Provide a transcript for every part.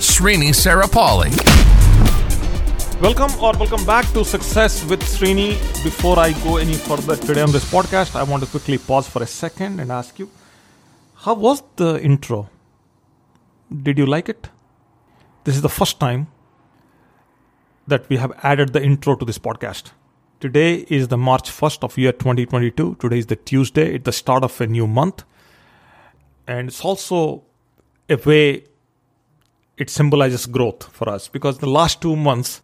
Srini Sarapalli. Welcome or welcome back to Success with Srini. Before I go any further today on this podcast, I want to quickly pause for a second and ask you how was the intro? Did you like it? This is the first time that we have added the intro to this podcast. Today is the March 1st of year 2022. Today is the Tuesday, it's the start of a new month. And it's also a way it symbolizes growth for us because the last two months,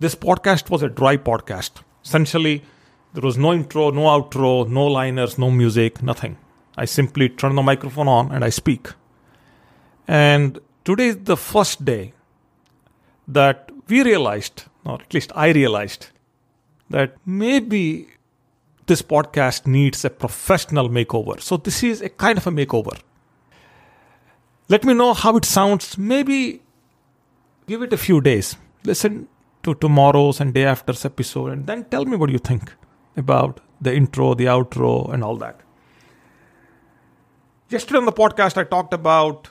this podcast was a dry podcast. Essentially, there was no intro, no outro, no liners, no music, nothing. I simply turn the microphone on and I speak. And today is the first day that we realized, or at least I realized, that maybe this podcast needs a professional makeover. So, this is a kind of a makeover. Let me know how it sounds. Maybe give it a few days. Listen to tomorrow's and day after's episode, and then tell me what you think about the intro, the outro, and all that. Yesterday on the podcast, I talked about,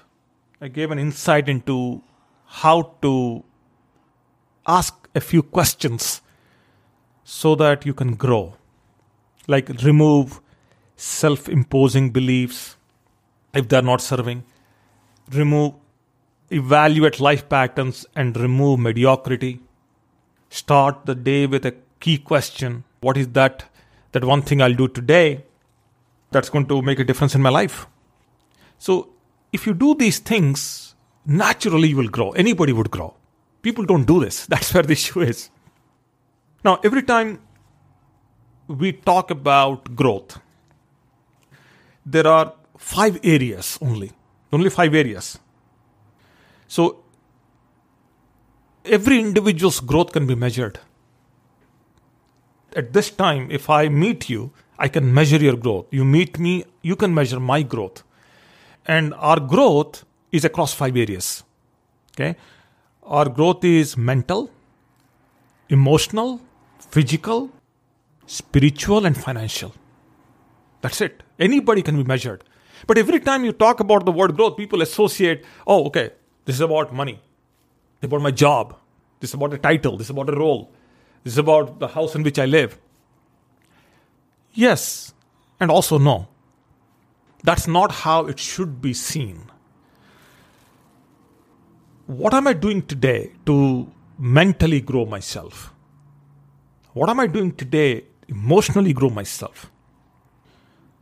I gave an insight into how to ask a few questions so that you can grow. Like remove self imposing beliefs if they're not serving, remove, evaluate life patterns and remove mediocrity. Start the day with a key question What is that? That one thing I'll do today that's going to make a difference in my life. So, if you do these things, naturally you will grow. Anybody would grow. People don't do this. That's where the issue is. Now, every time we talk about growth, there are five areas only, only five areas. So, every individual's growth can be measured. At this time, if I meet you, I can measure your growth. You meet me, you can measure my growth. And our growth is across five areas. Okay? Our growth is mental, emotional, physical, spiritual, and financial. That's it. Anybody can be measured. But every time you talk about the word growth, people associate, oh, okay, this is about money, this is about my job, this is about a title, this is about a role, this is about the house in which I live. Yes, and also no. That's not how it should be seen. What am I doing today to mentally grow myself? What am I doing today emotionally grow myself?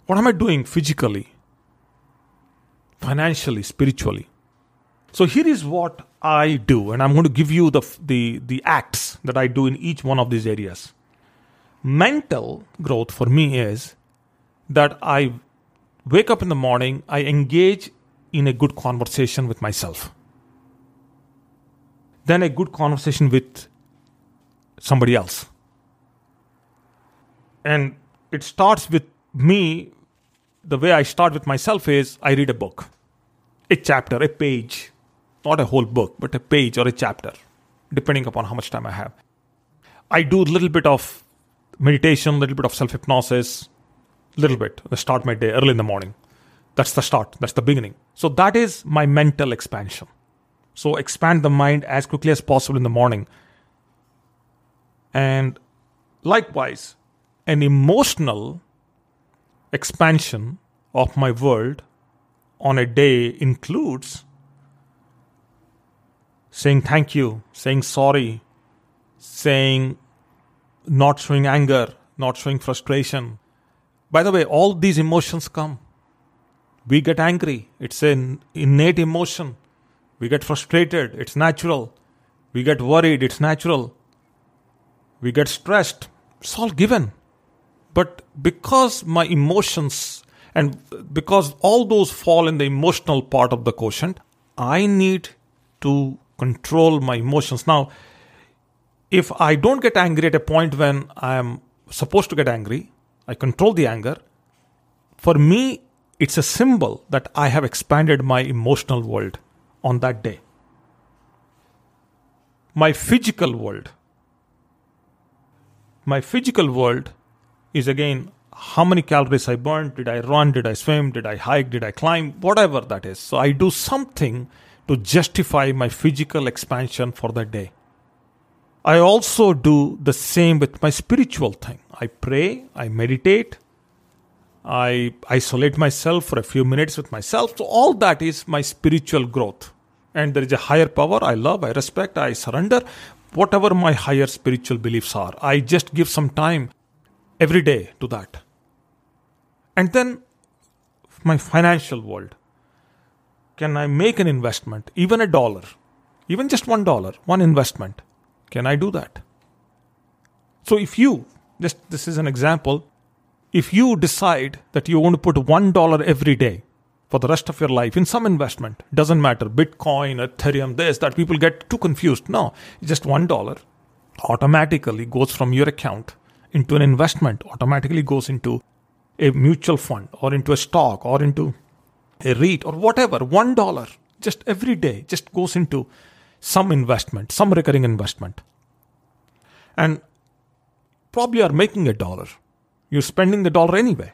What am I doing physically, financially, spiritually? So here is what I do, and I'm going to give you the, the, the acts that I do in each one of these areas. Mental growth for me is that I wake up in the morning, I engage in a good conversation with myself. Then a good conversation with somebody else. And it starts with me. The way I start with myself is I read a book, a chapter, a page, not a whole book, but a page or a chapter, depending upon how much time I have. I do a little bit of meditation, a little bit of self hypnosis, little bit. I start my day early in the morning. That's the start. That's the beginning. So that is my mental expansion. So expand the mind as quickly as possible in the morning. And likewise, an emotional expansion of my world on a day includes saying thank you, saying sorry, saying not showing anger, not showing frustration. By the way, all these emotions come. We get angry, it's an innate emotion. We get frustrated, it's natural. We get worried, it's natural. We get stressed, it's all given. But because my emotions and because all those fall in the emotional part of the quotient, I need to control my emotions. Now, if I don't get angry at a point when I am supposed to get angry, I control the anger. For me, it's a symbol that I have expanded my emotional world on that day. My physical world. My physical world is again how many calories I burned, did I run, did I swim, did I hike, did I climb, whatever that is. So I do something to justify my physical expansion for the day. I also do the same with my spiritual thing. I pray, I meditate, I isolate myself for a few minutes with myself. So, all that is my spiritual growth. And there is a higher power I love, I respect, I surrender. Whatever my higher spiritual beliefs are, I just give some time every day to that. And then my financial world. Can I make an investment, even a dollar, even just one dollar, one investment? Can I do that? So if you, just this is an example, if you decide that you want to put one dollar every day for the rest of your life in some investment, doesn't matter, Bitcoin, Ethereum, this, that people get too confused. No, just one dollar automatically goes from your account into an investment, automatically goes into a mutual fund or into a stock or into a REIT or whatever, one dollar just every day just goes into some investment, some recurring investment. And probably are making a dollar. You're spending the dollar anyway.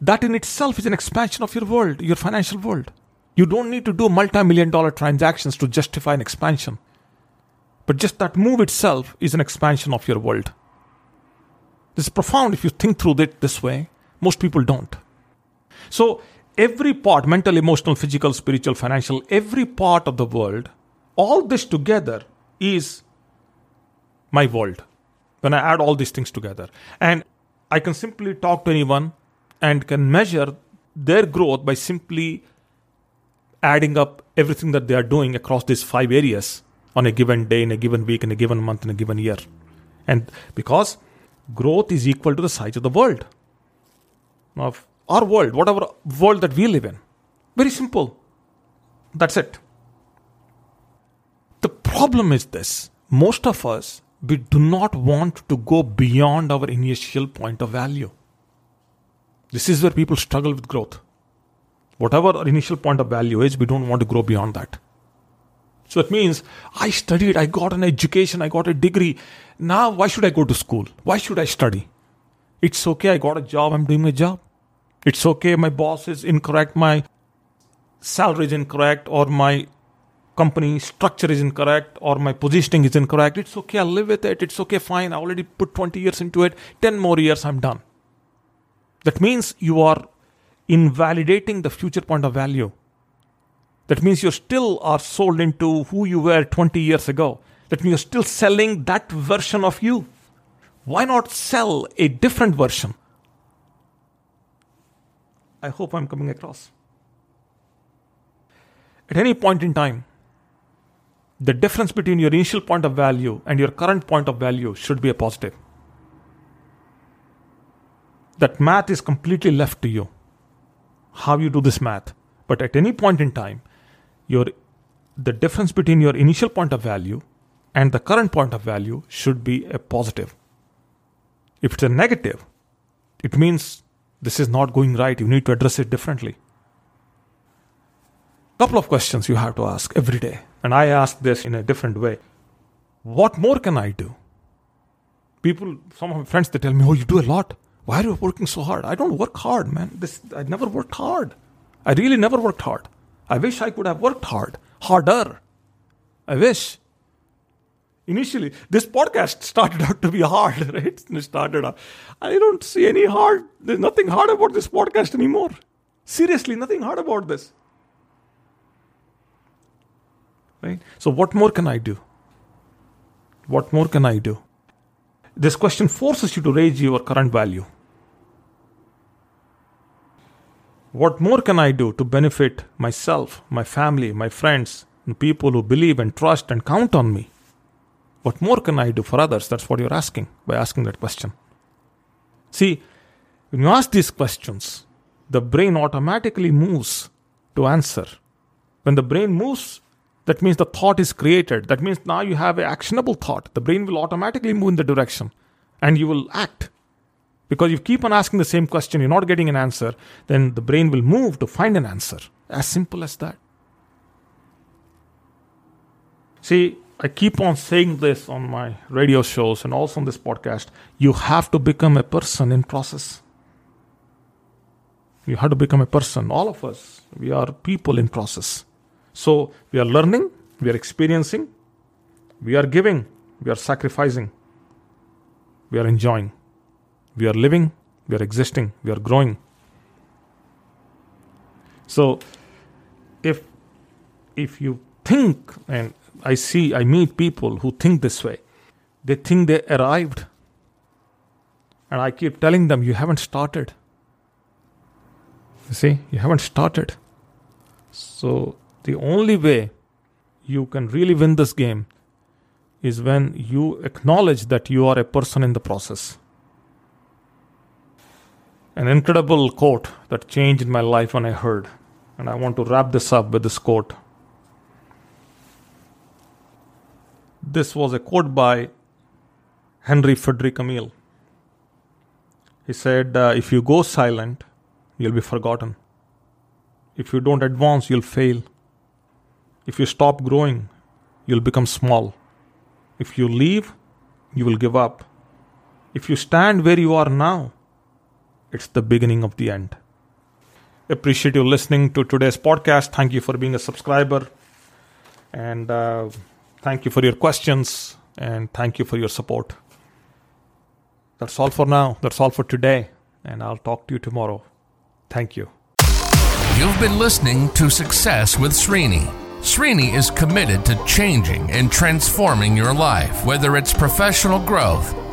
That in itself is an expansion of your world, your financial world. You don't need to do multi million dollar transactions to justify an expansion. But just that move itself is an expansion of your world. This is profound if you think through it this way. Most people don't. So, every part mental, emotional, physical, spiritual, financial every part of the world, all this together is my world. When I add all these things together. And I can simply talk to anyone and can measure their growth by simply adding up everything that they are doing across these five areas on a given day, in a given week, in a given month, in a given year. And because growth is equal to the size of the world of our world, whatever world that we live in. Very simple. That's it. The problem is this most of us, we do not want to go beyond our initial point of value. This is where people struggle with growth. Whatever our initial point of value is, we don't want to grow beyond that. So it means I studied, I got an education, I got a degree. Now, why should I go to school? Why should I study? It's okay, I got a job, I'm doing my job. It's okay, my boss is incorrect, my salary is incorrect, or my company structure is incorrect, or my positioning is incorrect. It's okay, I'll live with it. It's okay, fine. I already put 20 years into it. 10 more years, I'm done. That means you are invalidating the future point of value that means you still are sold into who you were 20 years ago. That means you're still selling that version of you. Why not sell a different version? I hope I'm coming across. At any point in time, the difference between your initial point of value and your current point of value should be a positive. That math is completely left to you. How you do this math. But at any point in time, your the difference between your initial point of value and the current point of value should be a positive. If it's a negative, it means this is not going right. You need to address it differently. Couple of questions you have to ask every day, and I ask this in a different way. What more can I do? People, some of my friends, they tell me, "Oh, you do a lot. Why are you working so hard?" I don't work hard, man. This I never worked hard. I really never worked hard. I wish I could have worked hard, harder. I wish. Initially, this podcast started out to be hard, right? It started out. I don't see any hard, there's nothing hard about this podcast anymore. Seriously, nothing hard about this. Right? So, what more can I do? What more can I do? This question forces you to raise your current value. What more can I do to benefit myself, my family, my friends, and people who believe and trust and count on me? What more can I do for others? That's what you're asking by asking that question. See, when you ask these questions, the brain automatically moves to answer. When the brain moves That means the thought is created. That means now you have an actionable thought. The brain will automatically move in the direction and you will act. Because you keep on asking the same question, you're not getting an answer, then the brain will move to find an answer. As simple as that. See, I keep on saying this on my radio shows and also on this podcast. You have to become a person in process. You have to become a person. All of us, we are people in process. So we are learning, we are experiencing, we are giving, we are sacrificing, we are enjoying, we are living, we are existing, we are growing. So if if you think and I see I meet people who think this way, they think they arrived. And I keep telling them you haven't started. You see, you haven't started. So the only way you can really win this game is when you acknowledge that you are a person in the process. An incredible quote that changed my life when I heard, and I want to wrap this up with this quote. This was a quote by Henry Frederick Emile. He said, uh, If you go silent, you'll be forgotten. If you don't advance, you'll fail. If you stop growing, you'll become small. If you leave, you will give up. If you stand where you are now, it's the beginning of the end. Appreciate you listening to today's podcast. Thank you for being a subscriber. And uh, thank you for your questions. And thank you for your support. That's all for now. That's all for today. And I'll talk to you tomorrow. Thank you. You've been listening to Success with Srini. Srini is committed to changing and transforming your life, whether it's professional growth,